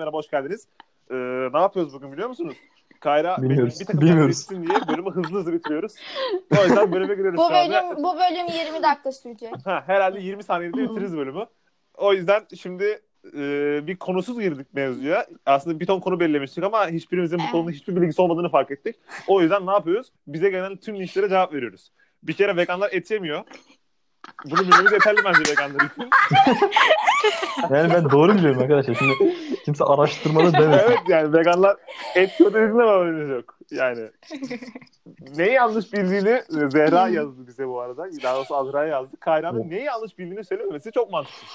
merhaba hoş geldiniz. Ee, ne yapıyoruz bugün biliyor musunuz? Kayra benim Bilmiyoruz, bir takım bilmiyoruz. etsin diye bölümü hızlı hızlı bitiriyoruz. O yüzden bölüme giriyoruz Bu şu anda. bölüm bu bölüm 20 dakika sürecek. Ha, herhalde 20 saniyede bitiririz bölümü. O yüzden şimdi e, bir konusuz girdik mevzuya. Aslında bir ton konu belirlemiştik ama hiçbirimizin bu konuda hiçbir bilgisi olmadığını fark ettik. O yüzden ne yapıyoruz? Bize gelen tüm linçlere cevap veriyoruz. Bir kere veganlar et yemiyor. Bunu bilmemiz yeterli bence veganlar için. Yani ben doğru biliyorum arkadaşlar. Şimdi kimse araştırmalı demesin. evet yani veganlar et proteiniyle haberiniz yok. Yani neyi yanlış bildiğini Zehra yazdı bize bu arada. Daha doğrusu Azra yazdı. Kayra'nın neyi yanlış bildiğini söylememesi çok mantıklı.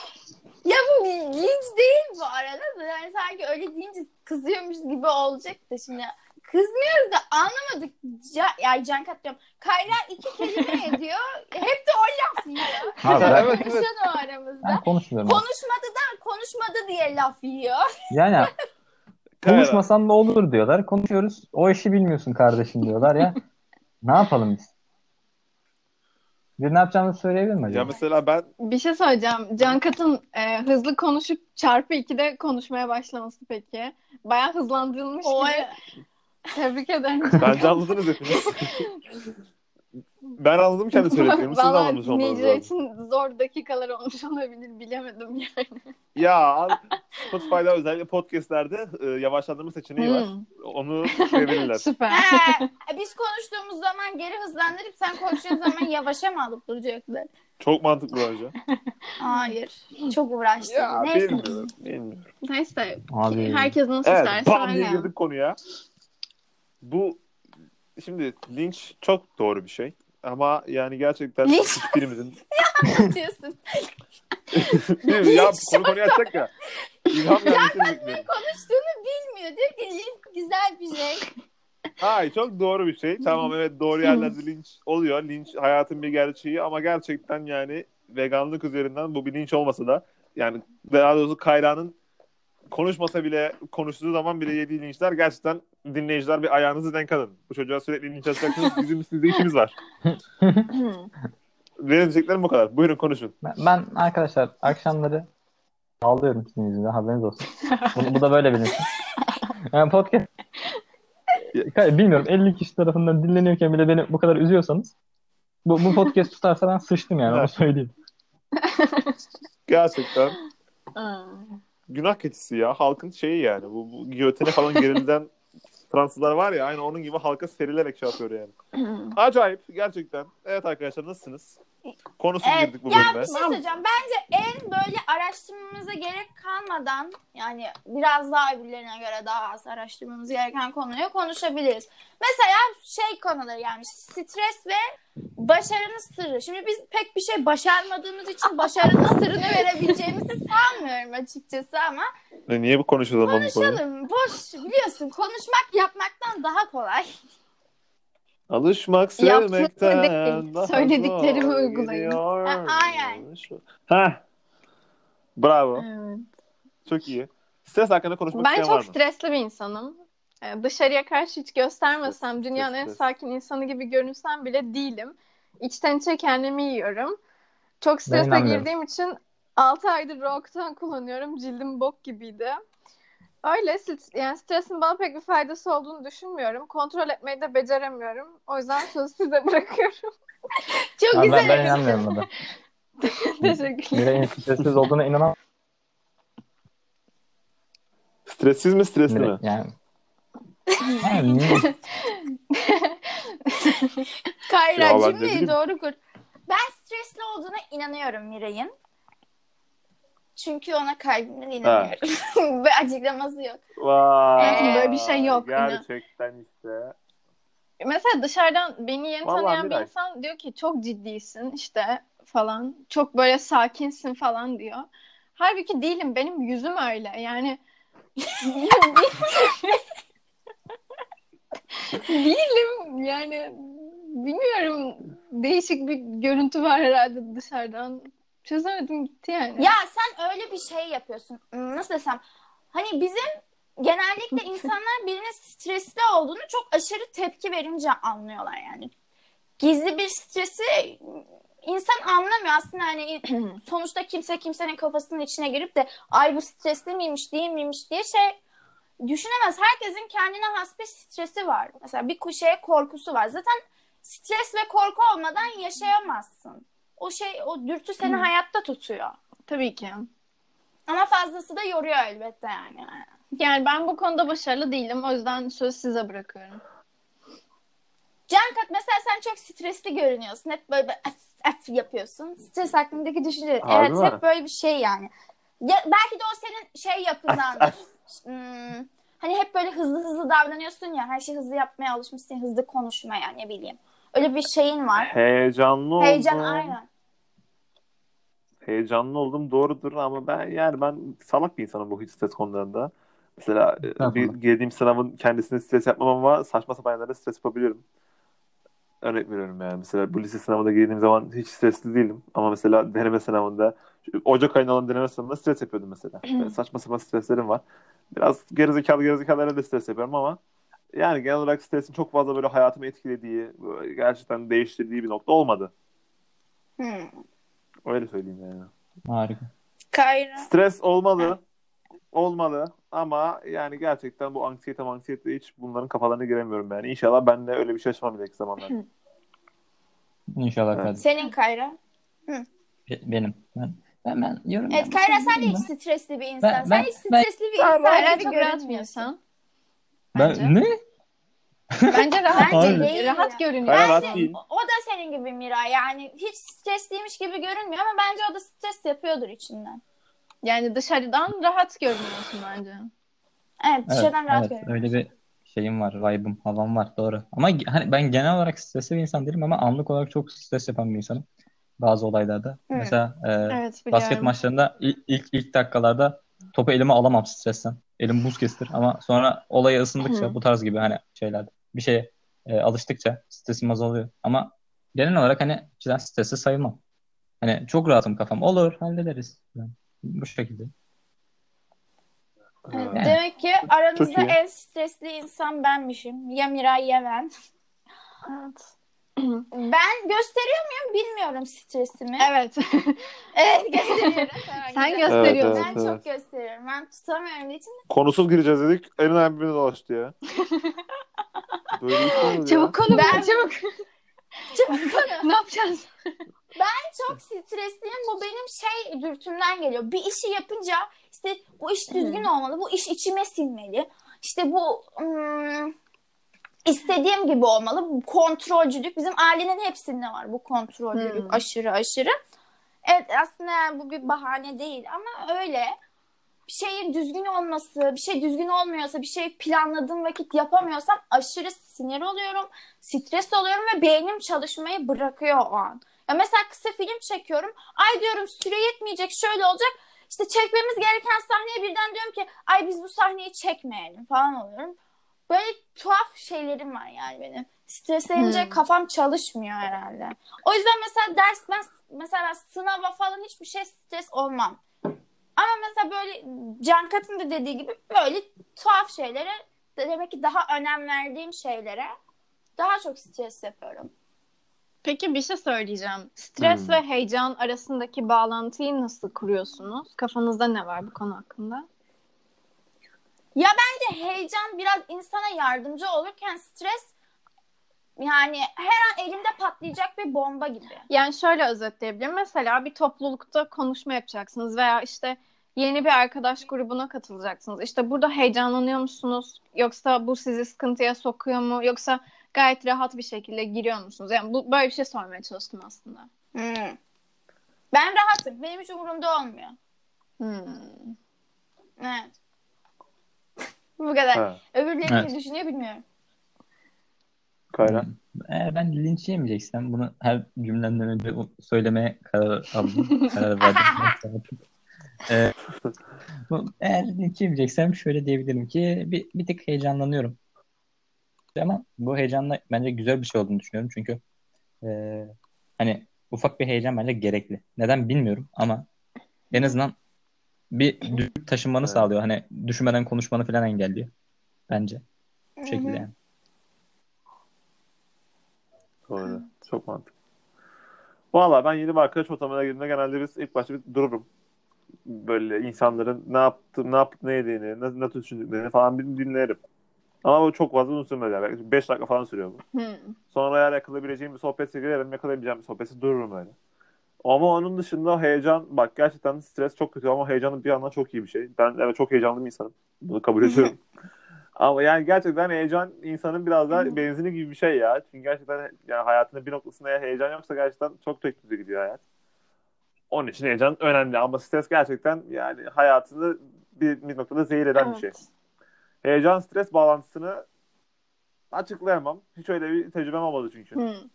Ya bu linç değil bu arada da yani sanki öyle deyince kızıyormuş gibi olacak da şimdi kızmıyoruz da anlamadık. Ca yani can katlıyorum. Kayra iki kelime ediyor. Hep de o laf yiyor. Ha, ben, evet evet. O aramızda. ben konuşmuyorum. Konuşmadı da konuşmadı diye laf yiyor. Yani konuşmasan ne olur diyorlar. Konuşuyoruz. O işi bilmiyorsun kardeşim diyorlar ya. Ne yapalım biz? Bir ne yapacağımızı söyleyebilir mi acaba? Ya mesela ben Bir şey söyleyeceğim. Can Kat'ın e, hızlı konuşup çarpı 2'de konuşmaya başlaması peki. Bayağı hızlandırılmış O gibi. Tebrik ederim. bence anladınız hepiniz. ben anladım kendi söylediklerimi. Siz de anlamış olmanız lazım. için zor dakikalar olmuş olabilir. Bilemedim yani. Ya Spotify'da özellikle podcastlerde e, yavaşlandırma seçeneği var. Hmm, Onu verirler. süper. He, biz konuştuğumuz zaman geri hızlandırıp sen konuştuğun zaman yavaşa mı alıp duracaklar? Çok mantıklı bence. Hayır. Çok uğraştım. Ya Neyse. bilmiyorum. Bilmiyorum. Neyse. Abi. Herkes nasıl Evet, isterse bam diye girdik konuya. Bu şimdi linç çok doğru bir şey. Ama yani gerçekten Linç? hiçbirimizin diyorsun. ya konu konuyu açacak ya. İlham gelmesini bekliyorum. Konuştuğunu bilmiyor. Diyor ki "Link güzel bir şey. Hayır çok doğru bir şey. Tamam evet doğru yerlerde linç oluyor. Linç hayatın bir gerçeği ama gerçekten yani veganlık üzerinden bu bir linç olmasa da yani daha doğrusu Kayra'nın konuşmasa bile konuştuğu zaman bile yediği linçler gerçekten dinleyiciler bir ayağınızı denk alın. Bu çocuğa sürekli linç atacaksınız. Bizim sizde işimiz var. Benim diyeceklerim bu kadar. Buyurun konuşun. Ben, ben arkadaşlar akşamları ağlıyorum sizin yüzünden haberiniz olsun. Bu, bu da böyle bilinsin. Yani podcast bilmiyorum 50 kişi tarafından dinleniyorken bile beni bu kadar üzüyorsanız bu, bu podcast tutarsa ben sıçtım yani onu Evet. söyleyeyim. Gerçekten. Günah keçisi ya. Halkın şeyi yani. Bu, bu giyotine falan gerilden Fransızlar var ya aynı onun gibi halka serilerek şey yapıyor yani. Acayip gerçekten. Evet arkadaşlar nasılsınız? Konusuz Evet, girdik bu ya bölüme. bir şey söyleyeceğim. Bence en böyle araştırmamıza gerek kalmadan yani biraz daha öbürlerine göre daha az araştırmamız gereken konuyu konuşabiliriz. Mesela şey konuları yani stres ve başarının sırrı. Şimdi biz pek bir şey başarmadığımız için başarının sırrını verebileceğimizi sanmıyorum açıkçası ama Niye bu konuyu? konuşalım. Boş biliyorsun konuşmak yapmaktan daha kolay. Alışmak sevmekten daha söylediklerimi zor uygulayın. Ha, aynen. Heh. Bravo. Evet. Çok iyi. Stres hakkında konuşmak Ben isteyen çok var mı? stresli bir insanım. Ee, Dışarıya karşı hiç göstermesem, Stres, dünyanın stres, en stres. sakin insanı gibi görünsem bile değilim. İçten içe kendimi yiyorum. Çok strese inanmıyorum. girdiğim için 6 aydır Roaccutane kullanıyorum. Cildim bok gibiydi. Öyle yani stresin bana pek bir faydası olduğunu düşünmüyorum. Kontrol etmeyi de beceremiyorum. O yüzden sözü size bırakıyorum. Çok Abi güzel. ben, ben inanmıyorum buna. Teşekkürler. Miray'ın stressiz olduğuna inanamam. Stressiz mi stresli Miray, mi? yani. Yani niye- Kayra Ya ben ne cümleyi bileyim. doğru kur. Ben stresli olduğuna inanıyorum Miray'ın. Çünkü ona kalbimden inanıyorum. Ve açıklaması yok. Vay. Böyle bir şey yok, inan. Gerçekten işte. Mesela dışarıdan beni yeni Vallahi tanıyan bir insan diyor ki çok ciddisin işte falan. Çok böyle sakinsin falan diyor. Halbuki değilim. Benim yüzüm öyle. Yani değilim. Yani bilmiyorum. Değişik bir görüntü var herhalde dışarıdan. Çözemedim gitti yani. Ya sen öyle bir şey yapıyorsun. Nasıl desem? Hani bizim genellikle insanlar birinin stresli olduğunu çok aşırı tepki verince anlıyorlar yani. Gizli bir stresi insan anlamıyor aslında hani sonuçta kimse kimsenin kafasının içine girip de ay bu stresli miymiş değil miymiş diye şey düşünemez. Herkesin kendine has bir stresi var. Mesela bir şeye korkusu var. Zaten stres ve korku olmadan yaşayamazsın. O şey o dürtü seni hayatta tutuyor. Tabii ki. Ama fazlası da yoruyor elbette yani. Yani ben bu konuda başarılı değilim. O yüzden söz size bırakıyorum. Cankat mesela sen çok stresli görünüyorsun. Hep böyle bir af, af yapıyorsun. Stres hakkındaki düşünce. Harbi Evet mi? hep böyle bir şey yani. Ya, belki de o senin şey yapındandır. Hmm, hani hep böyle hızlı hızlı davranıyorsun ya. Her şeyi hızlı yapmaya alışmışsın. Hızlı konuşmaya ne bileyim. Öyle bir şeyin var. Heyecanlı oldum. Heyecan aynen. Heyecanlı oldum doğrudur ama ben yani ben salak bir insanım bu hiç stres konularında. Mesela e, bir girdiğim sınavın kendisine stres yapmam ama saçma sapan yerlerde stres yapabiliyorum. Örnek veriyorum yani. Mesela bu lise sınavına girdiğim zaman hiç stresli değildim. Ama mesela deneme sınavında Ocak ayında olan deneme sınavında stres yapıyordum mesela. Böyle saçma sapan streslerim var. Biraz gerizekalı gerizekalı yerlerde stres yapıyorum ama yani genel olarak stresin çok fazla böyle hayatımı etkilediği, böyle gerçekten değiştirdiği bir nokta olmadı. Hmm. Öyle söyleyeyim yani. Harika. Kayra. Stres olmalı. Olmalı. Ama yani gerçekten bu anksiyete anksiyete hiç bunların kafalarına giremiyorum yani. İnşallah ben de öyle bir şey yaşamam ileriki zamanlarda. İnşallah Evet. kardeşim. Senin Kayra. Be- Benim. Ben, ben, ben yorum Evet Kayra sen de hiç ben. stresli bir insan. Ben- sen ben- hiç ben- stresli bir Kayra insan gibi bir görünmüyorsun. Ben, ne? Bence rahat. Bence değil. rahat görünüyor. Bence değil. o da senin gibi Mira. Yani hiç stresliymiş gibi görünmüyor ama bence o da stres yapıyordur içinden. Yani dışarıdan rahat görünüyorsun bence. Evet Evet, dışarıdan rahat evet, görünüyor. öyle bir şeyim var, vibe'ım, havam var doğru. Ama hani ben genel olarak stresli bir insan değilim ama anlık olarak çok stres yapan bir insanım. Bazı olaylarda. Mesela e, Evet basket maçlarında ilk, ilk ilk dakikalarda topu elime alamam stresten. Elim buz kesilir ama sonra olaya ısındıkça Hı. bu tarz gibi hani şeylerde bir şeye e, alıştıkça stresim azalıyor. Ama genel olarak hani cidden stresli sayılmam. Hani çok rahatım kafam. Olur hallederiz. Yani bu şekilde. Yani. Demek ki aranızda en stresli insan benmişim. Ya Miray ya ben. Evet. Ben gösteriyor muyum bilmiyorum stresimi. Evet. Evet gösteriyorum. Sen Güzel. gösteriyorsun. Ben Evet, çok gösteriyorum. Ben tutamıyorum için. Konusuz gireceğiz dedik. Elin birbirine dolaştı ya. Böyle bir şey. Çabuk konu Ben- çabuk. Çok konu. ne yapacağız? çok stresliyim. Bu benim şey dürtümden geliyor. Bir işi yapınca işte bu iş düzgün olmalı. Bu iş içime sinmeli. İşte bu ım, istediğim gibi olmalı. Bu kontrolcülük bizim ailenin hepsinde var bu kontrolcülük Hmm. aşırı aşırı. Evet aslında bu bir bahane değil ama öyle. Bir şeyin düzgün olması, bir şey düzgün olmuyorsa, bir şey planladığım vakit yapamıyorsam aşırı sinir oluyorum, stres oluyorum ve beynim çalışmayı bırakıyor o an. Ya mesela kısa film çekiyorum. Ay diyorum süre yetmeyecek, şöyle olacak. İşte çekmemiz gereken sahneye birden diyorum ki ay biz bu sahneyi çekmeyelim falan oluyorum. Böyle tuhaf şeylerim var yani benim. Streslenince Hmm. kafam çalışmıyor herhalde. O yüzden mesela ders ben mesela sınava falan hiçbir şey stres olmam. Ama mesela böyle Can Kat'ın da dediği gibi böyle tuhaf şeylere demek ki daha önem verdiğim şeylere daha çok stres yapıyorum. Peki bir şey söyleyeceğim. Stres Hmm. ve heyecan arasındaki bağlantıyı nasıl kuruyorsunuz? Kafanızda ne var bu konu hakkında? Bence heyecan biraz insana yardımcı olurken stres yani her an elimde patlayacak bir bomba gibi. Yani şöyle özetleyebilirim. Mesela bir toplulukta konuşma yapacaksınız veya işte yeni bir arkadaş grubuna katılacaksınız. İşte burada heyecanlanıyor musunuz? Yoksa bu sizi sıkıntıya sokuyor mu? Yoksa gayet rahat bir şekilde giriyor musunuz? Yani bu böyle bir şey sormaya çalıştım aslında. Hmm. Ben rahatım. Benim hiç umurumda olmuyor. Hmm. Evet. Bu kadar. Ha, Öbürleri Evet. düşünüyor bilmiyorum. Kayra. Eğer ben linç yemeyeceksem bunu her cümlemden önce söylemeye karar aldım. karar verdim. Ee, bu- eğer linç yemeyeceksem şöyle diyebilirim ki bir, bir tık heyecanlanıyorum. Ama bu heyecanla bence güzel bir şey olduğunu düşünüyorum. Çünkü e, hani ufak bir heyecan bence gerekli. Neden bilmiyorum ama en azından bir düzgün taşınmanı Evet. sağlıyor. Hani düşünmeden konuşmanı falan engelliyor. Bence. Bu şekilde yani. Doğru. Çok mantıklı. Valla ben yeni bir arkadaş ortamına girdiğimde genelde biz ilk başta bir dururum. Böyle insanların ne yaptı, ne yapıp ne yediğini, ne, ne düşündüklerini falan bir dinlerim. Ama bu çok fazla uzun sürmez yani. 5 dakika falan sürüyor bu. Hmm. Sonra eğer yakalayabileceğim bir sohbetse girerim, yakalayabileceğim bir sohbetse dururum öyle. Ama onun dışında heyecan, bak gerçekten stres çok kötü ama heyecanın bir yandan çok iyi bir şey. Ben evet çok heyecanlı bir insanım. Bunu kabul ediyorum. ama yani gerçekten heyecan insanın biraz daha benzini gibi bir şey ya. Çünkü gerçekten yani hayatının bir noktasında eğer heyecan yoksa gerçekten çok tek düze gidiyor hayat. Onun için heyecan önemli ama stres gerçekten yani hayatını bir, bir noktada zehir eden bir şey. Evet. Heyecan stres bağlantısını açıklayamam. Hiç öyle bir tecrübem olmadı çünkü. Hmm.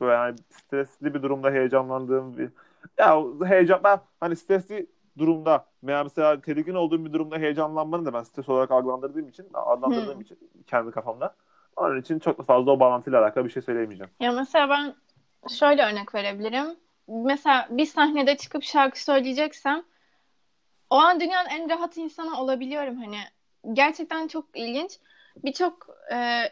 Böyle yani stresli bir durumda heyecanlandığım bir ya heyecan ben hani stresli durumda veya mesela tedirgin olduğum bir durumda heyecanlanmanı da ben stres olarak algılandırdığım için adlandırdığım Hmm. için kendi kafamda. Onun için çok da fazla o bağlantıyla alakalı bir şey söyleyemeyeceğim. Ya mesela ben şöyle örnek verebilirim. Mesela bir sahnede çıkıp şarkı söyleyeceksem o an dünyanın en rahat insanı olabiliyorum hani. Gerçekten çok ilginç. Birçok e,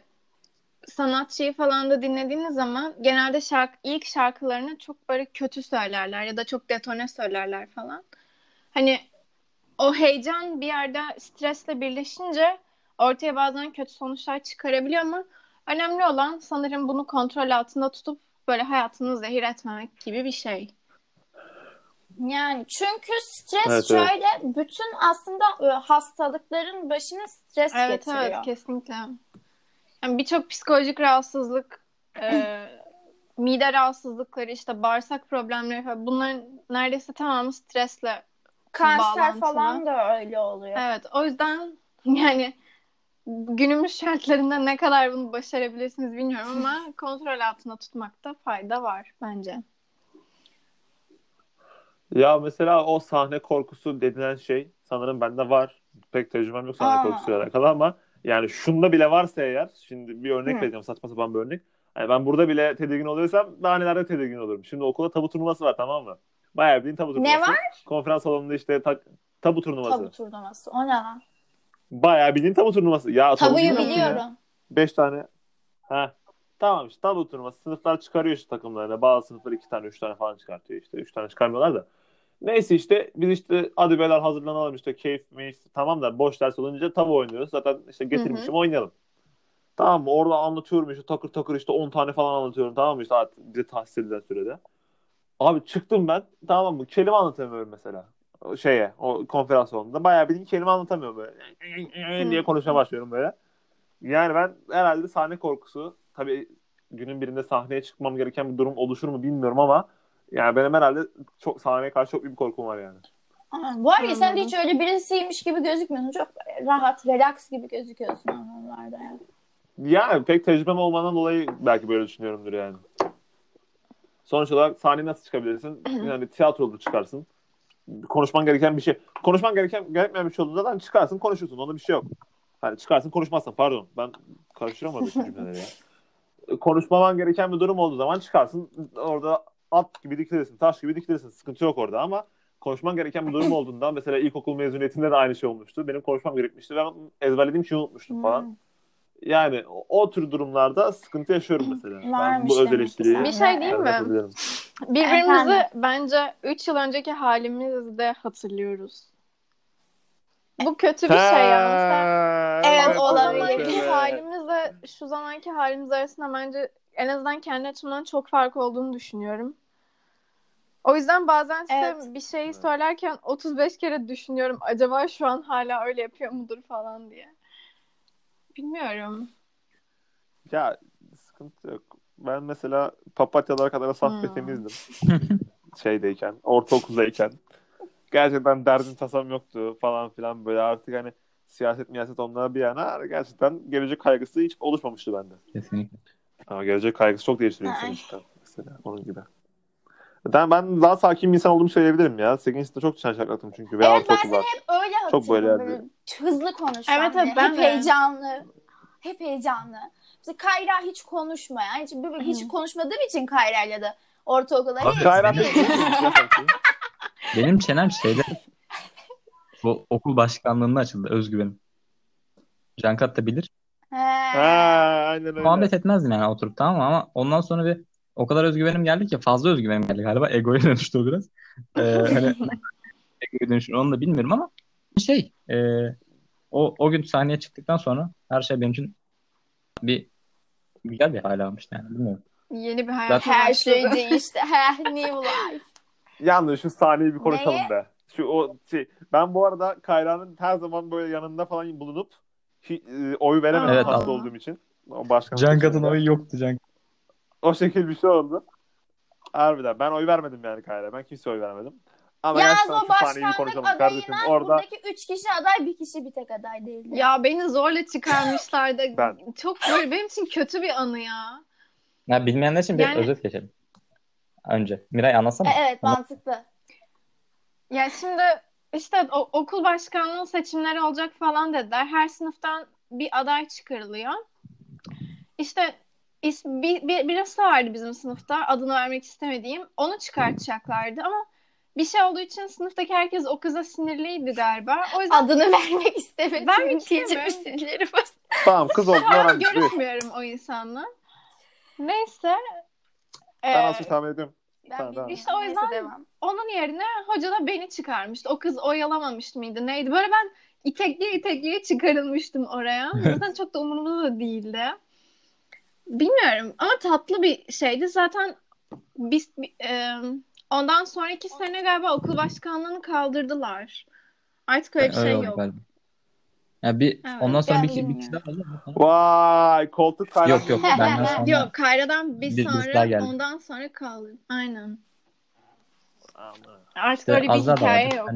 sanatçıyı falan da dinlediğiniz zaman genelde şarkı, ilk şarkılarını çok böyle kötü söylerler ya da çok detone söylerler falan. Hani o heyecan bir yerde stresle birleşince ortaya bazen kötü sonuçlar çıkarabiliyor ama önemli olan sanırım bunu kontrol altında tutup böyle hayatını zehir etmemek gibi bir şey. Yani çünkü stres Evet, şöyle bütün aslında hastalıkların başına stres Evet getiriyor. evet kesinlikle. Yani birçok psikolojik rahatsızlık, e, mide rahatsızlıkları, işte bağırsak problemleri falan bunların neredeyse tamamı stresle. Kanser bağlantılı. falan da öyle oluyor. Evet o yüzden yani günümüz şartlarında ne kadar bunu başarabilirsiniz bilmiyorum ama kontrol altında tutmakta fayda var bence. Ya mesela o sahne korkusu denilen şey sanırım bende var. Pek tecrübem yok sahne Aa. korkusuyla alakalı ama yani şunda bile varsa eğer şimdi bir örnek Hı. vereceğim saçma sapan bir örnek. Yani ben burada bile tedirgin oluyorsam daha nelerde tedirgin olurum. Şimdi okulda tabu turnuvası var tamam mı? Bayağı bildiğin tabu turnuvası. Ne var? Konferans salonunda işte ta- tabu turnuvası. Tabu turnuvası. O ne lan? Bayağı bildiğin tabu turnuvası. Ya tabu Tabuyu bilmiyor musun ya? biliyorum. Beş tane. Ha. Tamam işte tabu turnuvası. Sınıflar çıkarıyor işte takımlarına. Bazı sınıflar iki tane, üç tane falan çıkartıyor işte. Üç tane çıkarmıyorlar da. Neyse işte biz işte hadi beyler hazırlanalım işte keyif meyif tamam da boş ders olunca tabu oynuyoruz. Zaten işte getirmişim oynayalım. Tamam mı? Orada anlatıyorum işte takır takır işte 10 tane falan anlatıyorum tamam mı? İşte bize tahsis edilen sürede. Abi çıktım ben tamam mı? Kelime anlatamıyorum mesela. O şeye o konferans salonunda. Bayağı bildiğin kelime anlatamıyorum böyle. diye konuşmaya başlıyorum böyle. Yani ben herhalde sahne korkusu tabii günün birinde sahneye çıkmam gereken bir durum oluşur mu bilmiyorum ama yani benim herhalde çok sahneye karşı çok büyük bir korkum var yani. Aa, Bu arada sen de Anladım. hiç öyle birisiymiş gibi gözükmüyorsun. Çok rahat, relax gibi gözüküyorsun onlarda yani. Yani pek tecrübem olmadan dolayı belki böyle düşünüyorumdur yani. Sonuç olarak sahneye nasıl çıkabilirsin? Yani tiyatroda çıkarsın. Konuşman gereken bir şey. Konuşman gereken gerekmeyen bir şey olduğunda da çıkarsın konuşursun. Onda bir şey yok. Hani çıkarsın konuşmazsın. Pardon. Ben karıştıramadım cümleleri ya. Konuşmaman gereken bir durum olduğu zaman çıkarsın. Orada at gibi dikilirsin. Taş gibi dikilirsin. Sıkıntı yok orada ama konuşman gereken bir durum olduğunda mesela ilkokul mezuniyetinde de aynı şey olmuştu. Benim konuşmam gerekmişti. Ben ezberlediğim şeyi unutmuştum falan. Hmm. Yani o, o tür durumlarda sıkıntı yaşıyorum mesela. ben Varmış bu öz eleştiriyi. Bir şey diyeyim mi? Birbirimizi Efendim? bence 3 yıl önceki halimizde hatırlıyoruz. Bu kötü bir şey ya. Mesela Evet, o, zamanki halimizle şu zamanki halimiz arasında bence en azından kendi açımdan çok fark olduğunu düşünüyorum. O yüzden bazen size Evet. bir şeyi Evet. söylerken 35 kere düşünüyorum. Acaba şu an hala öyle yapıyor mudur falan diye. Bilmiyorum. Ya sıkıntı yok. Ben mesela papatyalar kadar saf ve Hmm. temizdim. Şeydeyken, ortaokuldayken. Gerçekten derdim tasam yoktu falan filan böyle artık hani siyaset miyaset onlara bir yana gerçekten gelecek kaygısı hiç oluşmamıştı bende. Kesinlikle. Ama gelecek kaygısı çok değiştiriyor insanı işte mesela onun gibi. Ben, ben daha sakin bir insan olduğumu söyleyebilirim ya. 8. sınıfta çok şaşaklattım çünkü. Ve Evet, ben ortaokulda. Öyle Çok böyle hatırlıyorum. Böyle hızlı konuşan. Evet, ve evet, ben hep de. heyecanlı. Hep heyecanlı. Mesela Kayra hiç konuşmayan. Hiç, böyle hiç konuşmadığım için Kayra'yla da ortaokulda. Hiç- Gayret benim- çenem şeyde bu okul başkanlığında açıldı özgüvenim. Cankat da bilir. He. Ha, aynen öyle. Muhabbet etmezdim yani oturup tamam mı? ama ondan sonra bir o kadar özgüvenim geldi ki fazla özgüvenim geldi galiba. Egoya dönüştü o biraz. Ee, hani egoya dönüşür onu da bilmiyorum ama şey e, o, o gün sahneye çıktıktan sonra her şey benim için bir güzel bir hal almıştı yani bilmiyorum. Yeni bir hayat Zaten- Her şey değişti. Her new life. Yalnız şu sahneyi bir konuşalım Neye? be. Şu o şey ben bu arada Kayra'nın her zaman böyle yanında falan bulunup hi- e, oy veremedim Evet, hasta abi. olduğum için. O başkan Can Kat'ın seçiminde. oyu yoktu Can. O şekil bir şey oldu. Harbiden ben oy vermedim yani Kayra. Ben kimseye oy vermedim. Ama Yalnız gerçekten o şu sahneyi bir başkanlık konuşalım kardeşim. Orada buradaki üç kişi aday bir kişi bir tek aday değildi. Ya beni zorla çıkarmışlardı. Ben. Çok böyle benim için kötü bir anı ya. Ya bilmeyenler için bir Yani- özet geçelim. Önce. Miray anlatsana. E, evet mantıklı. Ya şimdi işte o- okul başkanlığı seçimleri olacak falan dediler. Her sınıftan bir aday çıkarılıyor. İşte is- bir, bir, birisi vardı bizim sınıfta adını vermek istemediğim. Onu çıkartacaklardı ama bir şey olduğu için sınıftaki herkes o kıza sinirliydi galiba. O yüzden Adını vermek istemedim. Vermek istemiyorum. sinirleri var. tamam kız oldu. Buyur. görüşmüyorum o insanla. Neyse. Ben Ee, çok tahmin ediyorum. Ben Tamam, tamam. İşte o yüzden- devam. Onun yerine hoca da beni çıkarmıştı. O kız oyalamamış mıydı neydi? Böyle ben itekliye itekliye çıkarılmıştım oraya. Zaten çok da umurumda da değildi. Bilmiyorum ama tatlı bir şeydi. Zaten biz bi- e, ondan sonraki sene galiba okul başkanlığını kaldırdılar. Artık öyle bir şey yok. galiba. Ya bir Evet, ondan sonra bir, bir kişi daha oldu mu? Vay koltuk Kayra. Yok yok benden sonra. Yok Kayra'dan bir Bir- sonra geldi. ondan sonra kaldı. Aynen. Aman. Artık İşte öyle bir hikaye vardı, yok.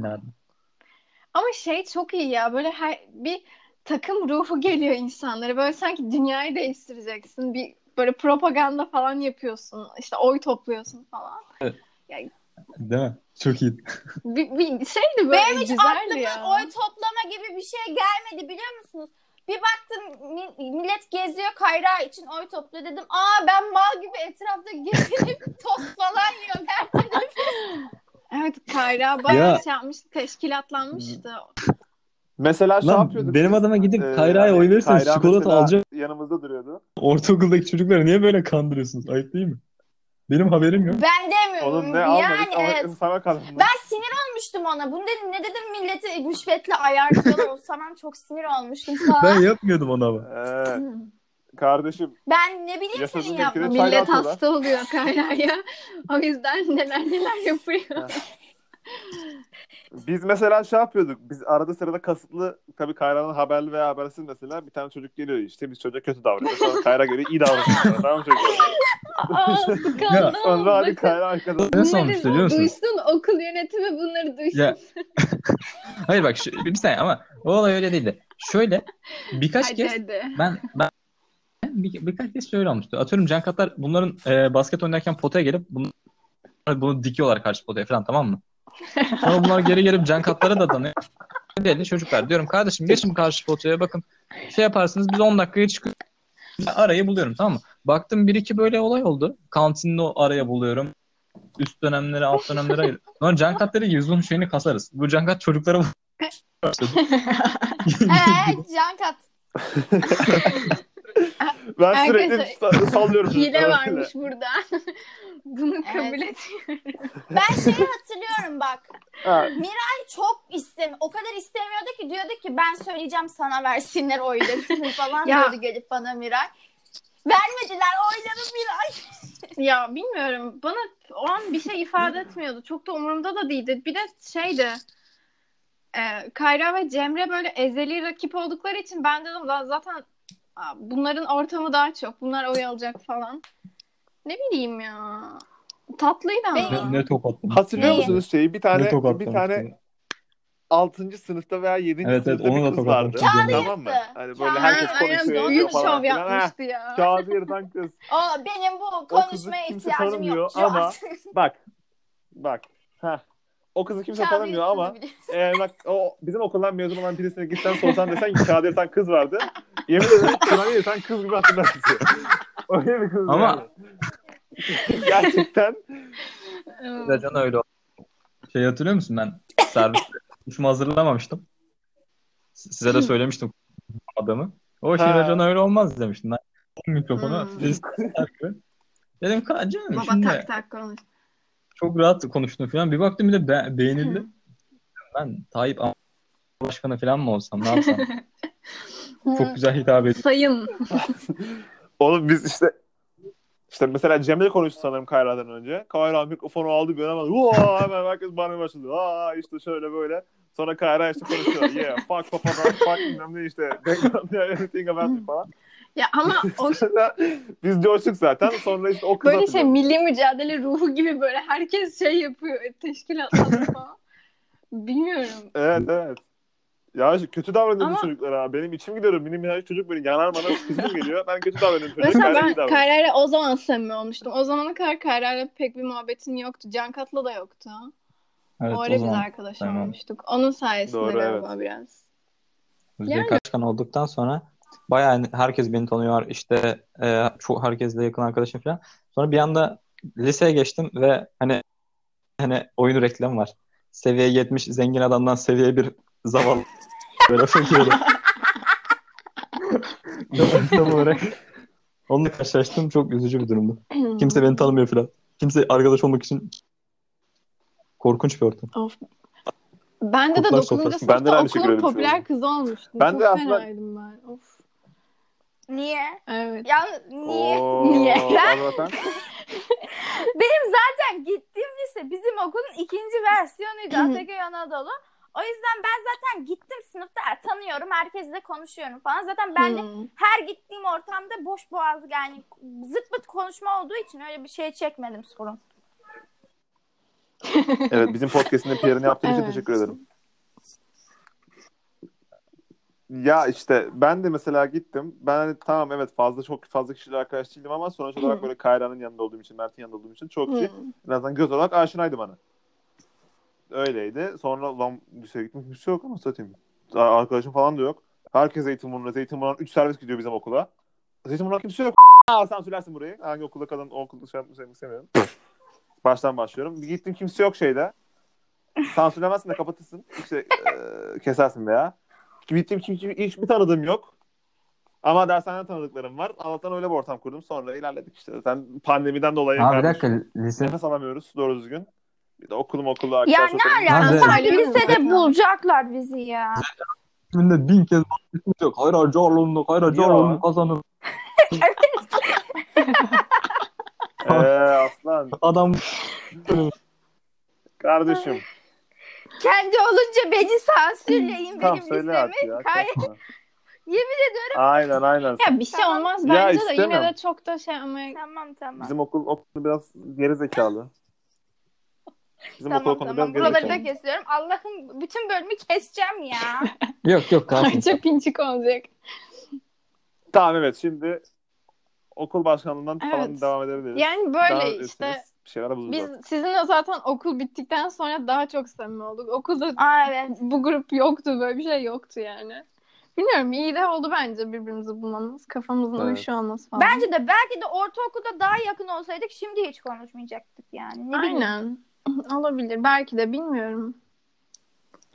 Ama şey çok iyi ya böyle her bir takım ruhu geliyor insanlara. Böyle sanki dünyayı değiştireceksin. Bir böyle propaganda falan yapıyorsun. İşte oy topluyorsun falan. Değil mi? Çok iyi. Bir, bir şeydi böyle Benim hiç aklıma ya. oy toplama gibi bir şey gelmedi biliyor musunuz? Bir baktım mi- millet geziyor Kayra için oy topluyor dedim. Aa ben mal gibi etrafta gezinip tost falan yiyorum. Nerede. Evet Kayra bayağı Ya. şey yapmıştı. Teşkilatlanmıştı. Mesela şey Lan yapıyorduk. benim biz. adama gidip Ee, Kayra'ya hani oy verirseniz Kayra çikolata alacağım. Yanımızda duruyordu. Ortaokuldaki çocukları niye böyle kandırıyorsunuz? Ayıp değil mi? Benim haberim yok. Ben demiyorum. Onun ne yani almadık ama evet. sana kaldı. Ben sinir olmuştum ona. Bunu dedim ne dedim milleti rüşvetle ayarlıyorlar. o zaman çok sinir olmuştum Ben falan. yapmıyordum onu ama. Ee, kardeşim Ben ne bileyim senin çay Millet hasta oluyor Kayra'ya. O yüzden neler neler yapıyor. Biz mesela şey yapıyorduk. Biz arada sırada kasıtlı tabii Kayra'nın haberli veya habersiz mesela bir tane çocuk geliyor işte biz çocuğa kötü davranıyoruz. Sonra Kayra göre iyi davranıyoruz. tamam mı çocuk? Aa, skandal. Sonra hadi Kayra arkadan. Nasıl olmuştu biliyor musun? Duysun okul yönetimi bunları duysun. Ya. Hayır bak şu, bir saniye ama o olay öyle değildi. Şöyle birkaç Hadi kez hadi. ben ben bir, birkaç kez şöyle olmuştu. Atıyorum Can Katlar bunların e, basket oynarken potaya gelip bunu, bunu dikiyorlar karşı potaya falan tamam mı? Sonra bunlar geri gelip Can Katlar'a da danıyor. Belli çocuklar diyorum kardeşim geçin karşı potaya bakın şey yaparsınız biz 10 dakikaya çıkıyoruz. Arayı buluyorum tamam mı? Baktım bir iki böyle olay oldu. Kantinde o araya buluyorum. Üst dönemleri alt dönemleri ayır. Sonra Can Katları yüzün şeyini kasarız. Bu Can Kat çocuklara. Eee can kat. Ben sürekli Arkadaşlar, sa- sallıyorum. Hile varmış burada. Bunu kabul Evet. et. Ben şeyi hatırlıyorum bak. Ha, Çok istem o kadar istemiyordu ki diyordu ki ben söyleyeceğim sana versinler oylarını falan Ya. diyordu gelip bana Miray. Vermediler oyları Miray. Ya bilmiyorum. Bana o an bir şey ifade etmiyordu. Çok da umurumda da değildi. Bir de şeydi. E, Kayra ve Cemre böyle ezeli rakip oldukları için ben dedim "Lan zaten bunların ortamı daha çok. Bunlar oy alacak falan. Ne bileyim ya. Tatlıydı ama. Ne top attım. Hatırlıyor Neyi? musunuz şeyi? Bir tane Ne bir tane 6. sınıfta veya 7. Evet, evet, sınıfta onu bir da kız tokat vardı. atmıştı. Tamam mı? yırttı. Hani böyle Kağıdı herkes konuşuyor büyük ediyor falan şov filan. Ha, yapmıştı ya. Kağıdı yırtan kız. O benim bu kızı konuşmaya kimse ihtiyacım tanımıyor yok. şu ama- an. Bak. Bak. Heh. O kızı kimse Kağıdı tanımıyor yırttığını ama biliyorum. eğer bak o bizim okuldan mezun olan birisine gitsen sorsan desen ki kağıdı yırtan kız vardı. Yemin ederim kağıdı yırtan kız gibi hatırlarsın. Öyle bir kız Ama- yani. Gerçekten Zaten öyle oldu. Şey hatırlıyor musun ben serviste konuşma hazırlamamıştım. Size de söylemiştim adamı. O şey. Racan öyle olmaz demiştim. Ben mikrofonu Hmm. Dedim canım Baba şimdi tak tak konuş. çok rahat konuştun falan. Bir baktım bir de be- beğenildi. Ben Tayyip Başkanı falan mı olsam ne yapsam? Çok güzel hitap ediyor. Sayın. Oğlum biz işte işte mesela Cemre konuştu sanırım Kayra'dan önce. Kayra mikrofonu aldı bir hemen "Vaa!" hemen herkes bana başladı. Aa işte şöyle böyle. Sonra Kayra işte konuşuyor. Yeah, fuck, fuck, fuck, fuck, bilmem ne işte. Everything about me falan. Ya ama o biz coştuk zaten. Sonra işte o kız böyle şey hatırladı. milli mücadele ruhu gibi böyle herkes şey yapıyor teşkilatlar falan. Bilmiyorum. Evet evet. Ya işte kötü davranıyorum Ama- çocuklara. Benim içim gidiyorum. Benim her çocuk böyle yanar bana kızım geliyor. Ben kötü davranıyorum çocuk. Mesela ben. Kayra'yla o zaman samimi olmuştum. O zamana kadar Kayra'yla pek bir muhabbetim yoktu. Can Kat'la da yoktu. Evet, o o ara biz arkadaş Tamam. olmuştuk. Onun sayesinde Doğru, galiba biraz. Özbek Yani- Başkan olduktan sonra bayağı hani herkes beni tanıyor. İşte e, çok herkesle yakın arkadaşım falan. Sonra bir anda liseye geçtim ve hani hani oyun reklamı var. Seviye 70 zengin adamdan seviye bir zavallı böyle fakirim. Tam olarak onunla karşılaştım. Çok üzücü bir durumdu. Kimse beni tanımıyor falan. Kimse arkadaş olmak için korkunç bir ortam. Of. Ben de de Kurtlar 9. sofrası. Ben de sınıfta okulun öyle popüler kızı olmuştum. Ben Çok de aslında- ben. Of. Niye? Evet. Ya niye? Oo, Niye? Anlatan. Benim zaten gittiğim lise bizim okulun ikinci versiyonuydu. Ataköy Anadolu. O yüzden ben zaten gittim sınıfta e, tanıyorum, herkesle konuşuyorum falan. Zaten ben de Hmm. her gittiğim ortamda boş boğaz yani zıt pıt konuşma olduğu için öyle bir şey çekmedim sorun. Evet bizim podcast'inde PR'ını yaptığın için Evet. teşekkür ederim. Ya işte ben de mesela gittim. Ben hani tamam evet fazla çok fazla kişiyle arkadaş değildim ama sonuç olarak böyle Kayra'nın yanında olduğum için, Mert'in yanında olduğum için çok iyi. Hmm. En azından göz olarak aşinaydı bana. Öyleydi. Sonra lan liseye gittim kimse yok ama satayım. Arkadaşım falan da yok. Herkes Zeytinburnu'na. Zeytinburnu'dan 3 servis gidiyor bizim okula. Zeytinburnu'dan kimse yok. Aa, sen söylersin burayı. Hangi okulda kalın o okulda şey yapmayı istemiyorum. Baştan başlıyorum. Bir gittim kimse yok şeyde. Sansürlemezsin de kapatırsın. İşte e, kesersin veya. Gittim kimse hiç bir tanıdığım yok. Ama dershaneden tanıdıklarım var. Allah'tan öyle bir ortam kurdum. Sonra ilerledik işte. Zaten pandemiden dolayı Aa, bir dakika lise nefes alamıyoruz doğru düzgün. Bir de okulum okulda Ya ne alaka? Söylüyorum lisede bulacaklar bizi ya. isminde bin kez bahsetmiş yok. Hayır Carlo'nun Hayır Carlo'nun kazanır. Eee aslan. Adam Kardeşim. Kendi olunca beni sansürleyin Tamam benim söyle artık ya. Kay-. Yemin ediyorum. Aynen aynen. Ya bir şey Tamam. olmaz Ya bence de yine istemem. de çok da şey ama Tamam tamam. Bizim okul, okul biraz geri zekalı. Bizim okul Tamam konuda tamam. Buraları da kesiyorum. Allah'ım bütün bölümü keseceğim ya. yok yok kalsın. parça pinçik olacak. Tamam evet şimdi okul başkanlığından falan Evet. devam edebiliriz. Yani Daha böyle ötesiniz. işte Bir şeyler buluruz. biz sizinle zaten okul bittikten sonra daha çok samimi olduk. Okulda Aa evet. bu grup yoktu böyle bir şey yoktu yani. Bilmiyorum iyi de oldu bence birbirimizi bulmamız. Kafamızın Evet. uyuşu olması falan. Bence de belki de ortaokulda daha yakın olsaydık şimdi hiç konuşmayacaktık yani. Ne bileyim. Olabilir. Belki de bilmiyorum.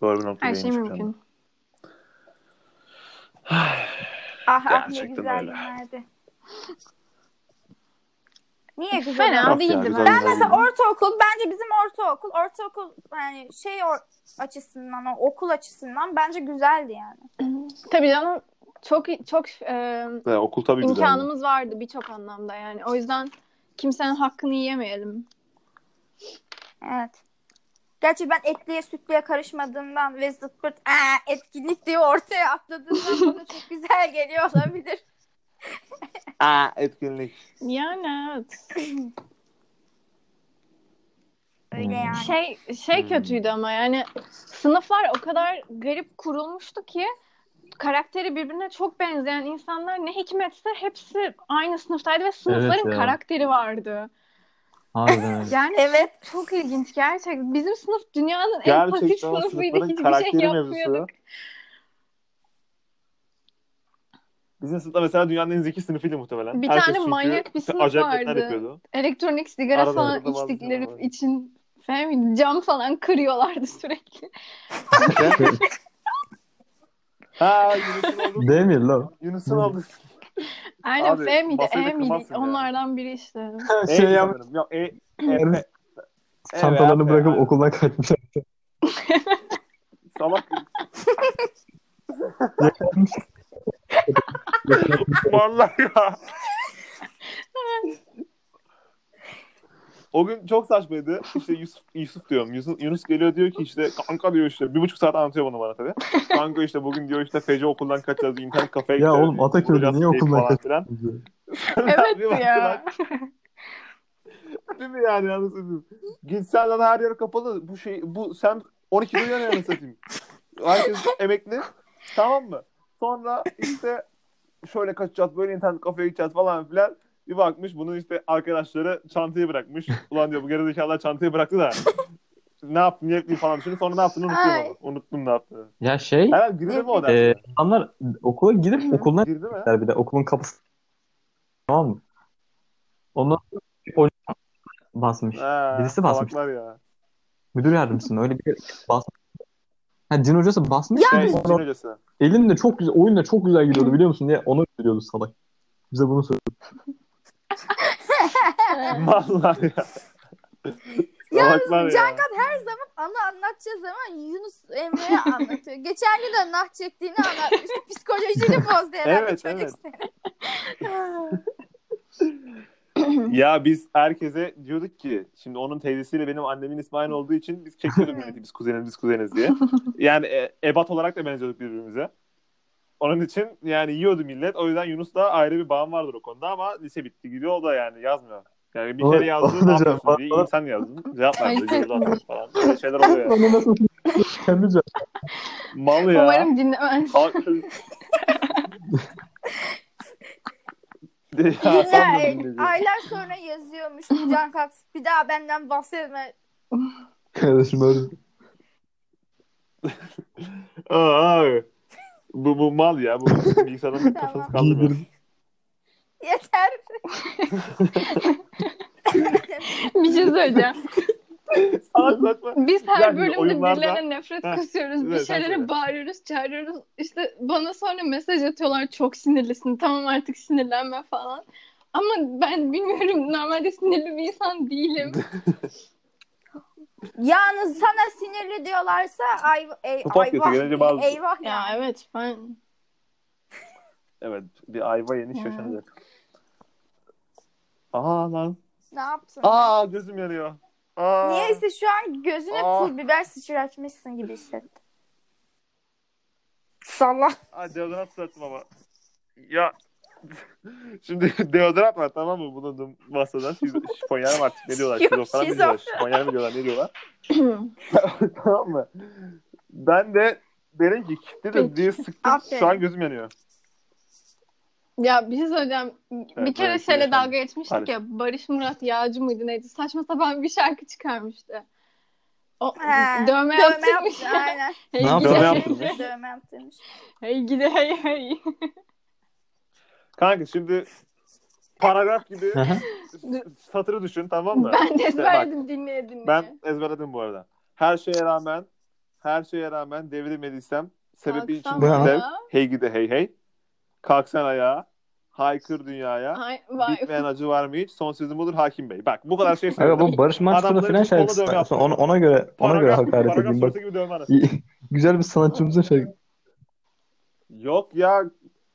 Doğru bir noktaya Her şey mümkün. Ah ah ne güzel öyle. günlerdi. Niye güzel? Fena? Yok ya, değildi güzel. Ben günler mesela değil. ortaokul bence bizim ortaokul ortaokul yani şey or- açısından o okul açısından bence güzeldi yani. Tabii canım çok çok e, Evet, okul tabii güzel. imkanımız vardı birçok anlamda yani. O yüzden kimsenin hakkını yiyemeyelim. Evet. Gerçi ben etliye sütlüye karışmadığımdan ve zıt pırt "Aa, etkinlik diye ortaya atladığımdan bana çok güzel geliyor olabilir. Aa, etkinlik. Yani evet. Öyle yani. Şey şey Hmm. kötüydü ama yani sınıflar o kadar garip kurulmuştu ki karakteri birbirine çok benzeyen insanlar ne hikmetse hepsi aynı sınıftaydı ve sınıfların ya. karakteri vardı. Harbiden öyle. Yani Evet. çok ilginç gerçekten. Bizim sınıf dünyanın en pasif Gerçekten o sınıfıydı. Hiçbir şey yapmıyorduk. mevzusu. Bizim sınıfta mesela dünyanın en zeki sınıfıydı muhtemelen. Bir Herkes tane çünkü manyak bir sınıf vardı. yapıyordu. Elektronik sigara Arada falan içtikleri var. için falan cam falan kırıyorlardı sürekli. ha Yunus'un oldu. Değil mi lan? Yunus'un oldu. Aynen Abi, F miydi E miydi? Onlardan biri işte. E şey yap sanırım. Yok, e, e, çantalarını Evet, bırakıp okuldan kaçmışlar. salak. Vallahi ya. O gün çok saçmaydı. İşte Yusuf, Yusuf diyorum. Yusuf, Yunus geliyor diyor ki işte kanka diyor işte bir buçuk saat anlatıyor bunu bana tabii. Kanka işte bugün diyor işte Fece okuldan kaçacağız. internet kafeye Ya gideceğiz. oğlum Ataköy'de niye okuldan falan filan. Evet ya. Değil mi yani satayım? Gitsen lan her yer kapalı. Bu şey bu sen 12 milyon yani satayım. Herkes emekli. Tamam mı? Sonra işte şöyle kaçacağız böyle internet kafeye gideceğiz falan filan. Bir bakmış bunun işte arkadaşları çantayı bırakmış. Ulan diyor bu gerizekalılar çantayı bıraktı da. ne yaptın niye yaptın falan düşünüyor. Sonra ne yaptığını unutuyorum Ay. ama. Unuttum ne yaptığını. Ya şey Herhalde girdi mi o derse? e, insanlar okula gidip okuldan Girdi mi? bir de okulun kapısı. Tamam mı? Ondan sonra basmış. Ha, Birisi basmış. ya. Müdür yardımcısının öyle bir basmış. Ha, cin hocası basmış. Şey, sonra cin hocası. Elim de çok güzel, oyun da çok güzel gidiyordu biliyor musun diye onu biliyordu salak. Bize bunu söyledi. Vallahi ya. Salaklar ya. Cankat her zaman anı anlatacağı zaman Yunus Emre'ye anlatıyor. Geçen gün de nah çektiğini anlatmıştı. Psikolojini bozdu herhalde Evet, çocuk evet. seni. Ya biz herkese diyorduk ki şimdi onun teyzesiyle benim annemin ismi aynı olduğu için biz çekiyorduk milleti biz kuzeniz biz kuzeniz diye. Yani e, ebat olarak da benziyorduk birbirimize. Onun için yani yiyordu millet. O yüzden Yunus'la ayrı bir bağım vardır o konuda ama lise bitti gidiyor o da yani yazmıyor. Yani bir kere yazdı o da ne yapıyorsun diye insan yazdın. Cevap verdi. Falan. Böyle şeyler oluyor yani. Onu nasıl kendi cevap. Mal ya. Umarım dinlemez. Ya, aylar sonra yazıyormuş Cankat. Bir daha benden bahsetme. Kardeşim öyle. Aa, abi. Bu, bu mal ya. Bu bilgisayarın kafası kaldırmıyor. Yeter. Bir şey söyleyeceğim. Biz her Ya şimdi bölümde oyunlarda- birilerine nefret Heh, kusuyoruz. Bir evet, sen şeylere bağırıyoruz, çağırıyoruz. İşte bana sonra mesaj atıyorlar çok sinirlisin. Tamam artık sinirlenme falan. Ama ben bilmiyorum normalde sinirli bir insan değilim. Yalnız sana sinirli diyorlarsa ay, ey, podcast'e ayvah. gelince bazı- Eyvah ya ya. evet ben Evet. Bir ayva yemiş Ya. yaşanacak. Aa lan. Ne yaptın? Aa gözüm yanıyor. Aa. Niyeyse şu an gözüne Aa. pul biber sıçratmışsın gibi hissettim. Salla. Aa, deodorant sırattım ama. Ya. Şimdi deodorant var tamam mı bulunduğum masada. Şiz- Şifonyer mi artık ne diyorlar? Şizofren mi diyorlar? Şifonyer mi diyorlar? Ne diyorlar? tamam mı? Ben de derim ki kilitledim diye sıktım. Aferin. Şu an gözüm yanıyor. ya bir şey söyleyeceğim. bir Evet, kere evet, şeyle dalga geçmiştik Hadi. ya. Barış Murat Yağcı mıydı neydi? Saçma sapan bir şarkı çıkarmıştı. O He, dövme, Dövme yaptırmış. yaptı. Aynen. Hey Ne yaptırmış. Dövme yaptırmış. hey gidi hey hey. Kanka şimdi paragraf gibi satırı düşün tamam mı? Ben de İşte ezberledim dinleye dinleye. Ben ezberledim bu arada. Her şeye rağmen her şeye rağmen devrilmediysem sebebi için dev hey gide hey hey. Kalksan ayağa. Haykır dünyaya. Ay, vay. Bitmeyen acı var mı hiç? Son sözüm budur Hakim Bey. Bak bu kadar şey söyledim. bu Barış Manço'da Adamların falan için koluna şarkısı. Ona, ona göre ona göre Paragraf, hakaret paragraf edeyim. Bak güzel bir sanatçımızın şarkı. Yok ya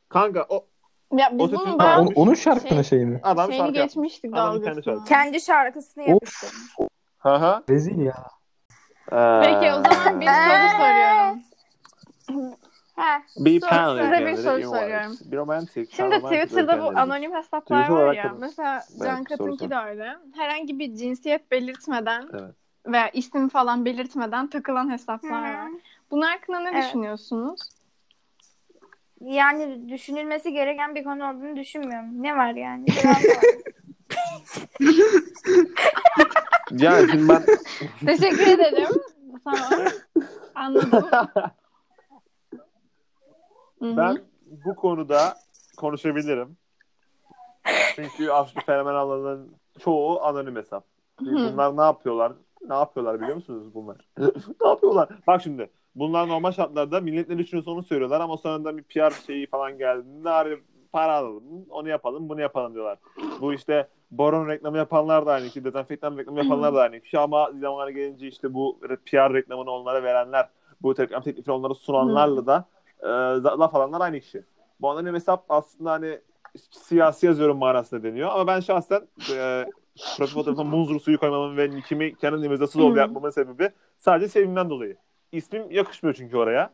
kanka o Ya biz Ototune bunun Ha, onun, onun şarkının Şey- şeyi mi? adam şeyini şarkı yapmış. geçmiştik Adamın kendi dalgasını. şarkısı. Kendi şarkısını yapıştırmış. Hı hı. Rezil ya. Peki o zaman bir soru soruyorum. He. Bir Sor- panel size bir soru soruyorum. Bir romantik. Şimdi Twitter'da bu anonim hesaplar var olarak ya. da- Mesela Evet, Can soru Kat'ınki sor. de öyle. Herhangi bir cinsiyet belirtmeden Evet. veya isim falan belirtmeden takılan hesaplar var. Bunun hakkında ne Evet. düşünüyorsunuz? Yani düşünülmesi gereken bir konu olduğunu düşünmüyorum. Ne var yani? Yani şimdi ben Teşekkür ederim. Tamam. Anladım. Ben bu konuda konuşabilirim. Çünkü aşkı fenomen alanının çoğu anonim hesap. Bunlar ne yapıyorlar? Ne yapıyorlar biliyor musunuz bunlar? ne yapıyorlar? Bak şimdi bunlar normal şartlarda millet ne düşünüyorsa onu söylüyorlar ama sonradan bir PR şeyi falan geldiğinde "Abi para alalım. Onu yapalım, bunu yapalım diyorlar. Bu işte boron reklamı yapanlar da aynı kişi, dezenfektan reklamı yapanlar da aynı kişi ama zamanı gelince işte bu PR reklamını onlara verenler, bu reklam teklifini onlara sunanlarla da e, laf alanlar aynı kişi. Bu anonim hesap aslında hani siyasi yazıyorum manasında deniyor ama ben şahsen e, profil fotoğrafıma muzur suyu koymamın ve nickimi kendi imzası dolu Hı. yapmamın sebebi sadece sevimden dolayı. İsmim yakışmıyor çünkü oraya.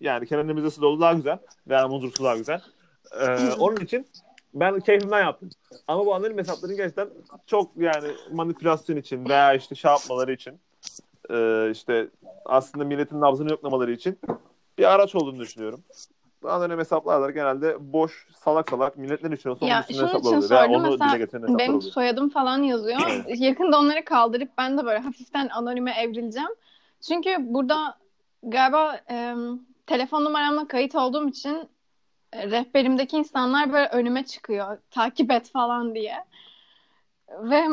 Yani kendi imzası dolu daha güzel. Veya muzur su daha güzel. Ee, onun için ben keyfimden yaptım. Ama bu anonim hesapların gerçekten çok yani manipülasyon için veya işte şey yapmaları için e, işte aslında milletin nabzını yoklamaları için bir araç olduğunu düşünüyorum. Bu anonim hesaplar da genelde boş, salak salak millet ne düşünüyorsa Ya onun üstüne şunun hesaplar için oluyor. Veya sordum. onu Mesela dile getiren hesaplar Benim oluyor. soyadım falan yazıyor. Yakında onları kaldırıp ben de böyle hafiften anonime evrileceğim. Çünkü burada galiba e, telefon numaramla kayıt olduğum için e, rehberimdeki insanlar böyle önüme çıkıyor. Takip et falan diye. Ve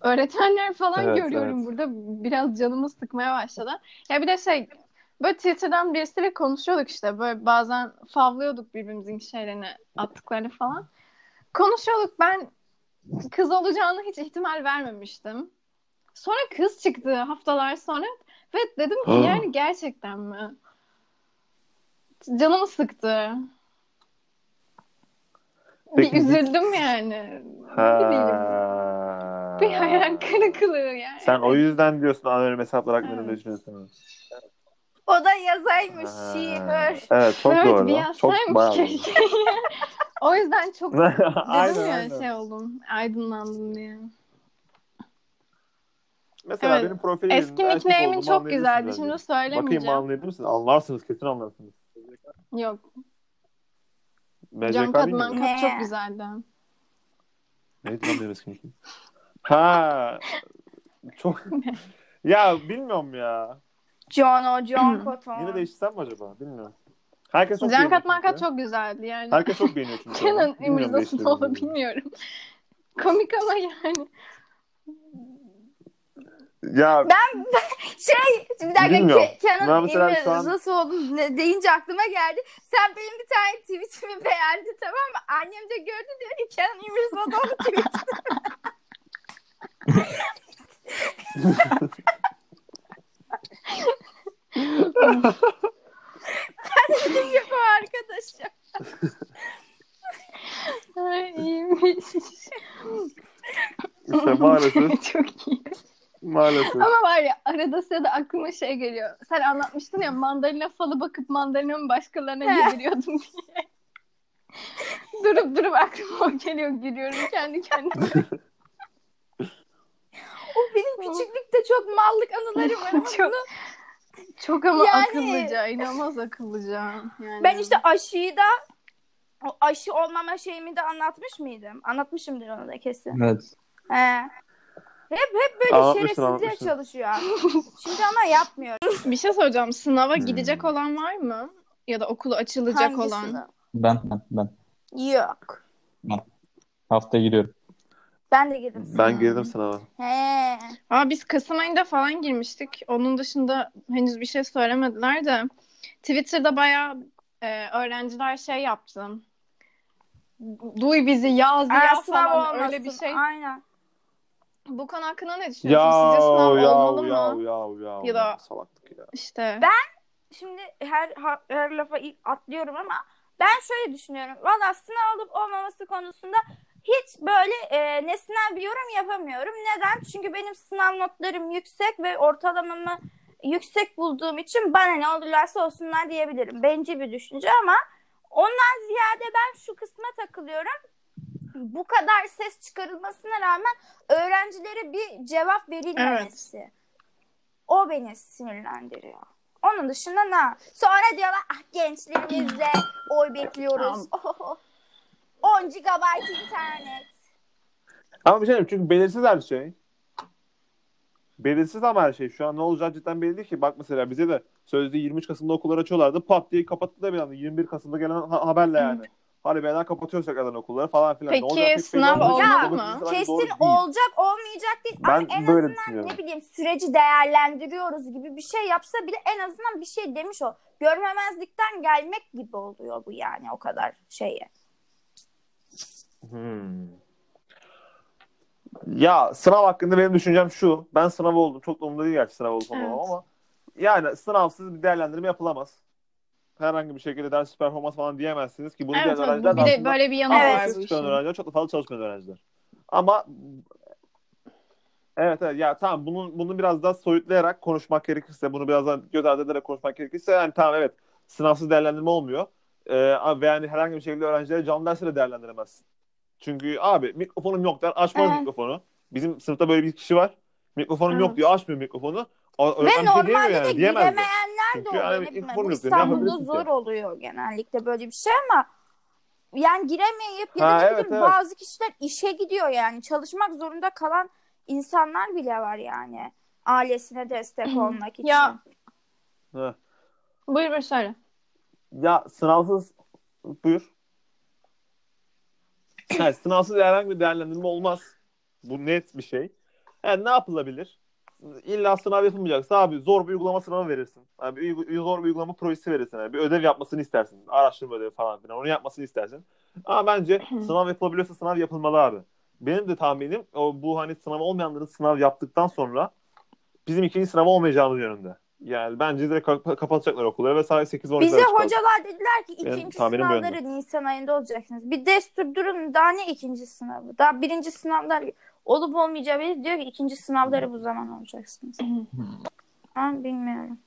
öğretmenler falan Evet, görüyorum evet. burada. Biraz canımı sıkmaya başladı. Ya bir de şey böyle Twitter'dan birisiyle konuşuyorduk işte. Böyle bazen favlıyorduk birbirimizin şeylerini attıklarını falan. Konuşuyorduk. Ben kız olacağını hiç ihtimal vermemiştim. Sonra kız çıktı haftalar sonra ve dedim ki Ha. yani gerçekten mi? Canımı sıktı. Peki bir üzüldüm yani. Ha. Bir hayal kırıklığı yani. Sen o yüzden diyorsun anonim hesaplar hakkında Evet. düşünüyorsun? O da yazaymış Ha. şiir. Evet çok evet, doğru. bir Çok keşke. o yüzden çok dedim aynen, ya aynen. şey oldum. Aydınlandım diye. Mesela Evet. benim profilim Eski nickname'in çok güzeldi. Şimdi Bakayım söylemeyeceğim. anlayabilir misin? Anlarsınız kesin anlarsınız. Yok. MCK Can değil Katman? Kat çok güzeldi. Neydi lan benim eski nickname? Ha. Çok. ya bilmiyorum ya. John o John Cotton. Yine değiştirsem mi acaba? Bilmiyorum. Herkes çok Can Katman. Kat çok güzeldi yani. Herkes çok beğeniyor çünkü. Kenan değiştirelim diye. bilmiyorum. Komik ama yani. Ya Şey bir dakika Bilmiyorum. Ke- Kenan Ben mesela İmir şu an- nasıl oldu ne- deyince aklıma geldi. Sen benim bir tane tweetimi beğendin tamam mı? Annem de gördü diyor ki Kenan İmirzalıoğlu tweet. ben de dedim yok o arkadaşım. Ay, iyiymiş. işte maalesef çok iyi. Maalesef. Ama var ya arada sırada aklıma şey geliyor. Sen anlatmıştın ya mandalina falı bakıp mandalinamı başkalarına yediriyordum diye. durup durup aklıma o geliyor gülüyorum kendi kendime. O benim küçüklükte çok mallık anılarım var ama Çok- bunu Çok ama Yani- akıllıca, inanılmaz akıllıca. Yani. ben işte aşıyı da o aşı olmama şeyimi de anlatmış mıydım? Anlatmışımdır onu da kesin. Evet. He. Hep hep böyle Anlatmışsın, şerefsizliğe anlatmışsın. çalışıyor. Şimdi ama yapmıyor. bir şey soracağım. Sınava Hmm. gidecek olan var mı? Ya da okulu açılacak olan. Hangisini? Ben, ben, ben. Yok. Haftaya giriyorum. Ben de girdim. Ben girdim sınava. He. Aa, biz Kasım ayında falan girmiştik. Onun dışında henüz bir şey söylemediler de. Twitter'da bayağı e, öğrenciler şey yaptı. Duy bizi yaz Aa, ya sınav falan olmasın. öyle bir şey. Aynen. Bu konu hakkında ne Ya düşünüyorsun? Sizce sınav ya olmalı ya mı? ya ya Ya da- salaklık ya. İşte. Şimdi her her lafa atlıyorum ama ben şöyle düşünüyorum. Valla sınav olup olmaması konusunda hiç böyle e, nesnel bir yorum yapamıyorum. Neden? Çünkü benim sınav notlarım yüksek ve ortalamamı yüksek bulduğum için bana ne olurlarsa olsunlar diyebilirim. Bencil bir düşünce ama ondan ziyade ben şu kısma takılıyorum. Bu kadar ses çıkarılmasına rağmen öğrencilere bir cevap verilmemesi. O beni sinirlendiriyor. Onun dışında ne? Sonra diyorlar ah gençlerimizle oy bekliyoruz. Tamam. 10 GB internet. Ama bir şey diyeyim çünkü belirsiz her şey. Belirsiz ama her şey. Şu an ne olacağı cidden belli değil ki. Bak mesela bize de sözde 23 Kasım'da okullar açıyorlardı. Pat diye kapattılar bir anda. 21 Kasım'da gelen ha- haberle yani. Hadi beyler kapatıyoruz tekrardan okulları falan filan. Peki, Ne olacak sınav bu mı? Kesin olacak olmayacak değil. Ben Ama en böyle azından ne bileyim süreci değerlendiriyoruz gibi bir şey yapsa bile en azından bir şey demiş o. Görmemezlikten gelmek gibi oluyor bu yani o kadar şeye. Hmm. Ya sınav hakkında benim düşüncem şu. Ben sınav oldum. Çok da umurumda değil gerçi sınav olup olmamam Evet. ama yani sınavsız bir değerlendirme yapılamaz. Herhangi bir şekilde ders performans falan diyemezsiniz ki bunu Evet, diyen evet. öğrenciler bir de böyle bir yanı Evet. var bu işin. öğrenciler çok da fazla çalışmayan öğrenciler. Ama evet evet ya tamam bunu bunu biraz daha soyutlayarak konuşmak gerekirse bunu biraz daha göz ardı ederek konuşmak gerekirse yani tamam evet sınavsız değerlendirme olmuyor. Ee, ve yani herhangi bir şekilde öğrencileri canlı derse de değerlendiremezsin. Çünkü abi mikrofonum yok der açmaz Evet. mikrofonu. Bizim sınıfta böyle bir kişi var. Mikrofonum yok Evet. diyor açmıyor mikrofonu. O, Ve şey normalde de yani, diyemez de. De Çünkü oluyor. yani Ne İstanbul'da zor ki? oluyor genellikle böyle bir şey ama yani giremeyip ya Ha, da ne evet, evet. bazı kişiler işe gidiyor yani çalışmak zorunda kalan insanlar bile var yani ailesine destek olmak için. Ya buyur buyur söyle. Ya sınavsız buyur. Yani sınavsız herhangi bir değerlendirme olmaz. Bu net bir şey. Yani ne yapılabilir? İlla sınav yapılmayacaksa abi zor bir uygulama sınavı verirsin. Abi bir zor bir uygulama projesi verirsin. Yani bir ödev yapmasını istersin. Araştırma ödevi falan filan. Onu yapmasını istersin. Ama bence sınav yapılabiliyorsa sınav yapılmalı abi. Benim de tahminim o bu hani sınav olmayanların sınav yaptıktan sonra bizim ikinci sınav olmayacağımız yönünde. Yani bence direkt kap- kapatacaklar okulları ve sadece 8-12 Bize ders kalacak. hocalar dediler ki Benim ikinci bu sınavları Nisan ayında olacaksınız. Bir destur durun daha ne ikinci sınavı? Daha birinci sınavlar olup olmayacağı belli diyor ki ikinci sınavları bu zaman olacaksınız. Ben bilmiyorum.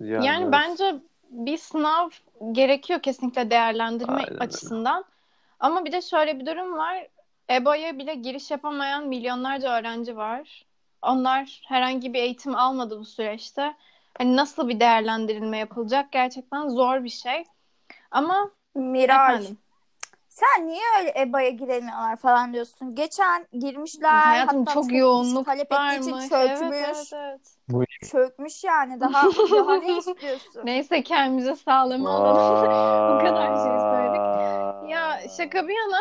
Yani, Yani evet. bence bir sınav gerekiyor kesinlikle değerlendirme Aynen açısından. Ama bir de şöyle bir durum var. EBA'ya bile giriş yapamayan milyonlarca öğrenci var. Onlar herhangi bir eğitim almadı bu süreçte. Hani nasıl bir değerlendirilme yapılacak gerçekten zor bir şey. Ama Miraç. efendim Sen niye öyle EBA'ya giremiyorlar falan diyorsun? Geçen girmişler. hayatım hatta çok çok yoğunluk talep ettiği için varmış. çökmüş. Evet, evet, evet. Çökmüş yani. Daha daha ne istiyorsun? Neyse kendimize sağlama alalım. Bu kadar şey söyledik. Ya şaka bir yana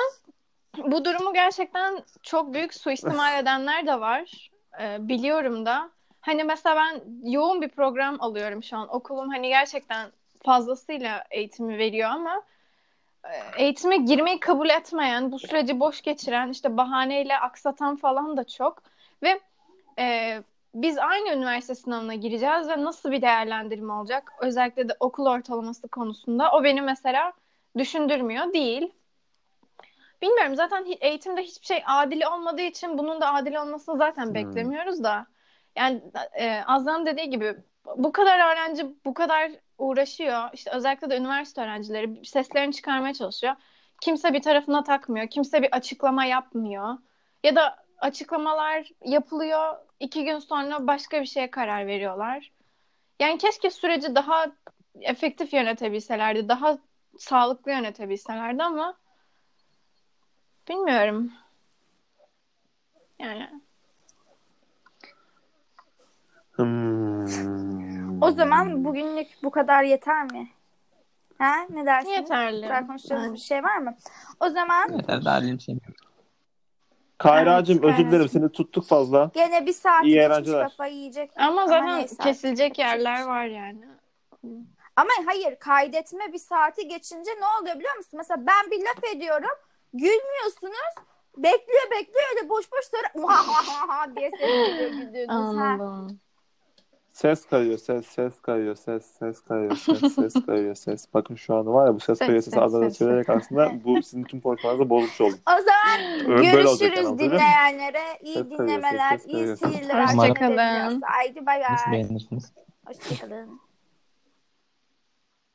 bu durumu gerçekten çok büyük suistimal edenler de var. Ee, biliyorum da. Hani mesela ben yoğun bir program alıyorum şu an. Okulum hani gerçekten fazlasıyla eğitimi veriyor ama eğitime girmeyi kabul etmeyen, bu süreci boş geçiren, işte bahaneyle aksatan falan da çok. Ve e, biz aynı üniversite sınavına gireceğiz ve nasıl bir değerlendirme olacak? Özellikle de okul ortalaması konusunda. O beni mesela düşündürmüyor değil. Bilmiyorum zaten eğitimde hiçbir şey adil olmadığı için bunun da adil olmasını zaten Hmm. beklemiyoruz da. Yani e, Azra'nın dediği gibi bu kadar öğrenci bu kadar uğraşıyor. İşte özellikle de üniversite öğrencileri seslerini çıkarmaya çalışıyor. Kimse bir tarafına takmıyor. Kimse bir açıklama yapmıyor. Ya da açıklamalar yapılıyor. iki gün sonra başka bir şeye karar veriyorlar. Yani keşke süreci daha efektif yönetebilselerdi. Daha sağlıklı yönetebilselerdi ama bilmiyorum. Yani Hmm. O zaman bugünlük bu kadar yeter mi? Ha? Ne dersiniz? Yeterli. Daha konuşacağımız bir şey var mı? O zaman Yeter daha bir şey. Kayra'cığım Evet, özür dilerim seni tuttuk fazla. gene bir saat İyi geçmiş eğlenceler. kafa yiyecek. ama zaten neyse artık kesilecek yerler var yani. Ama hayır kaydetme bir saati geçince ne oluyor biliyor musun? Mesela ben bir laf ediyorum. Gülmüyorsunuz. Bekliyor bekliyor öyle boş boş sonra "Muhahaha" diye ses geliyor. Ha. Ses kayıyor, ses, ses kayıyor, ses, ses kayıyor, ses, ses kayıyor, ses. Bakın şu anda var ya bu ses, Ses, kayıyor sesi ses, az önce ses, söyleyerek aslında bu sizin tüm konuşmalarınızı bozmuş oldum. O zaman böyle görüşürüz yani, dinleyenlere. İyi Ses kayıyor, dinlemeler, ses iyi seyirler. Hoşçakalın. Haydi bay bay. Hoşçakalın.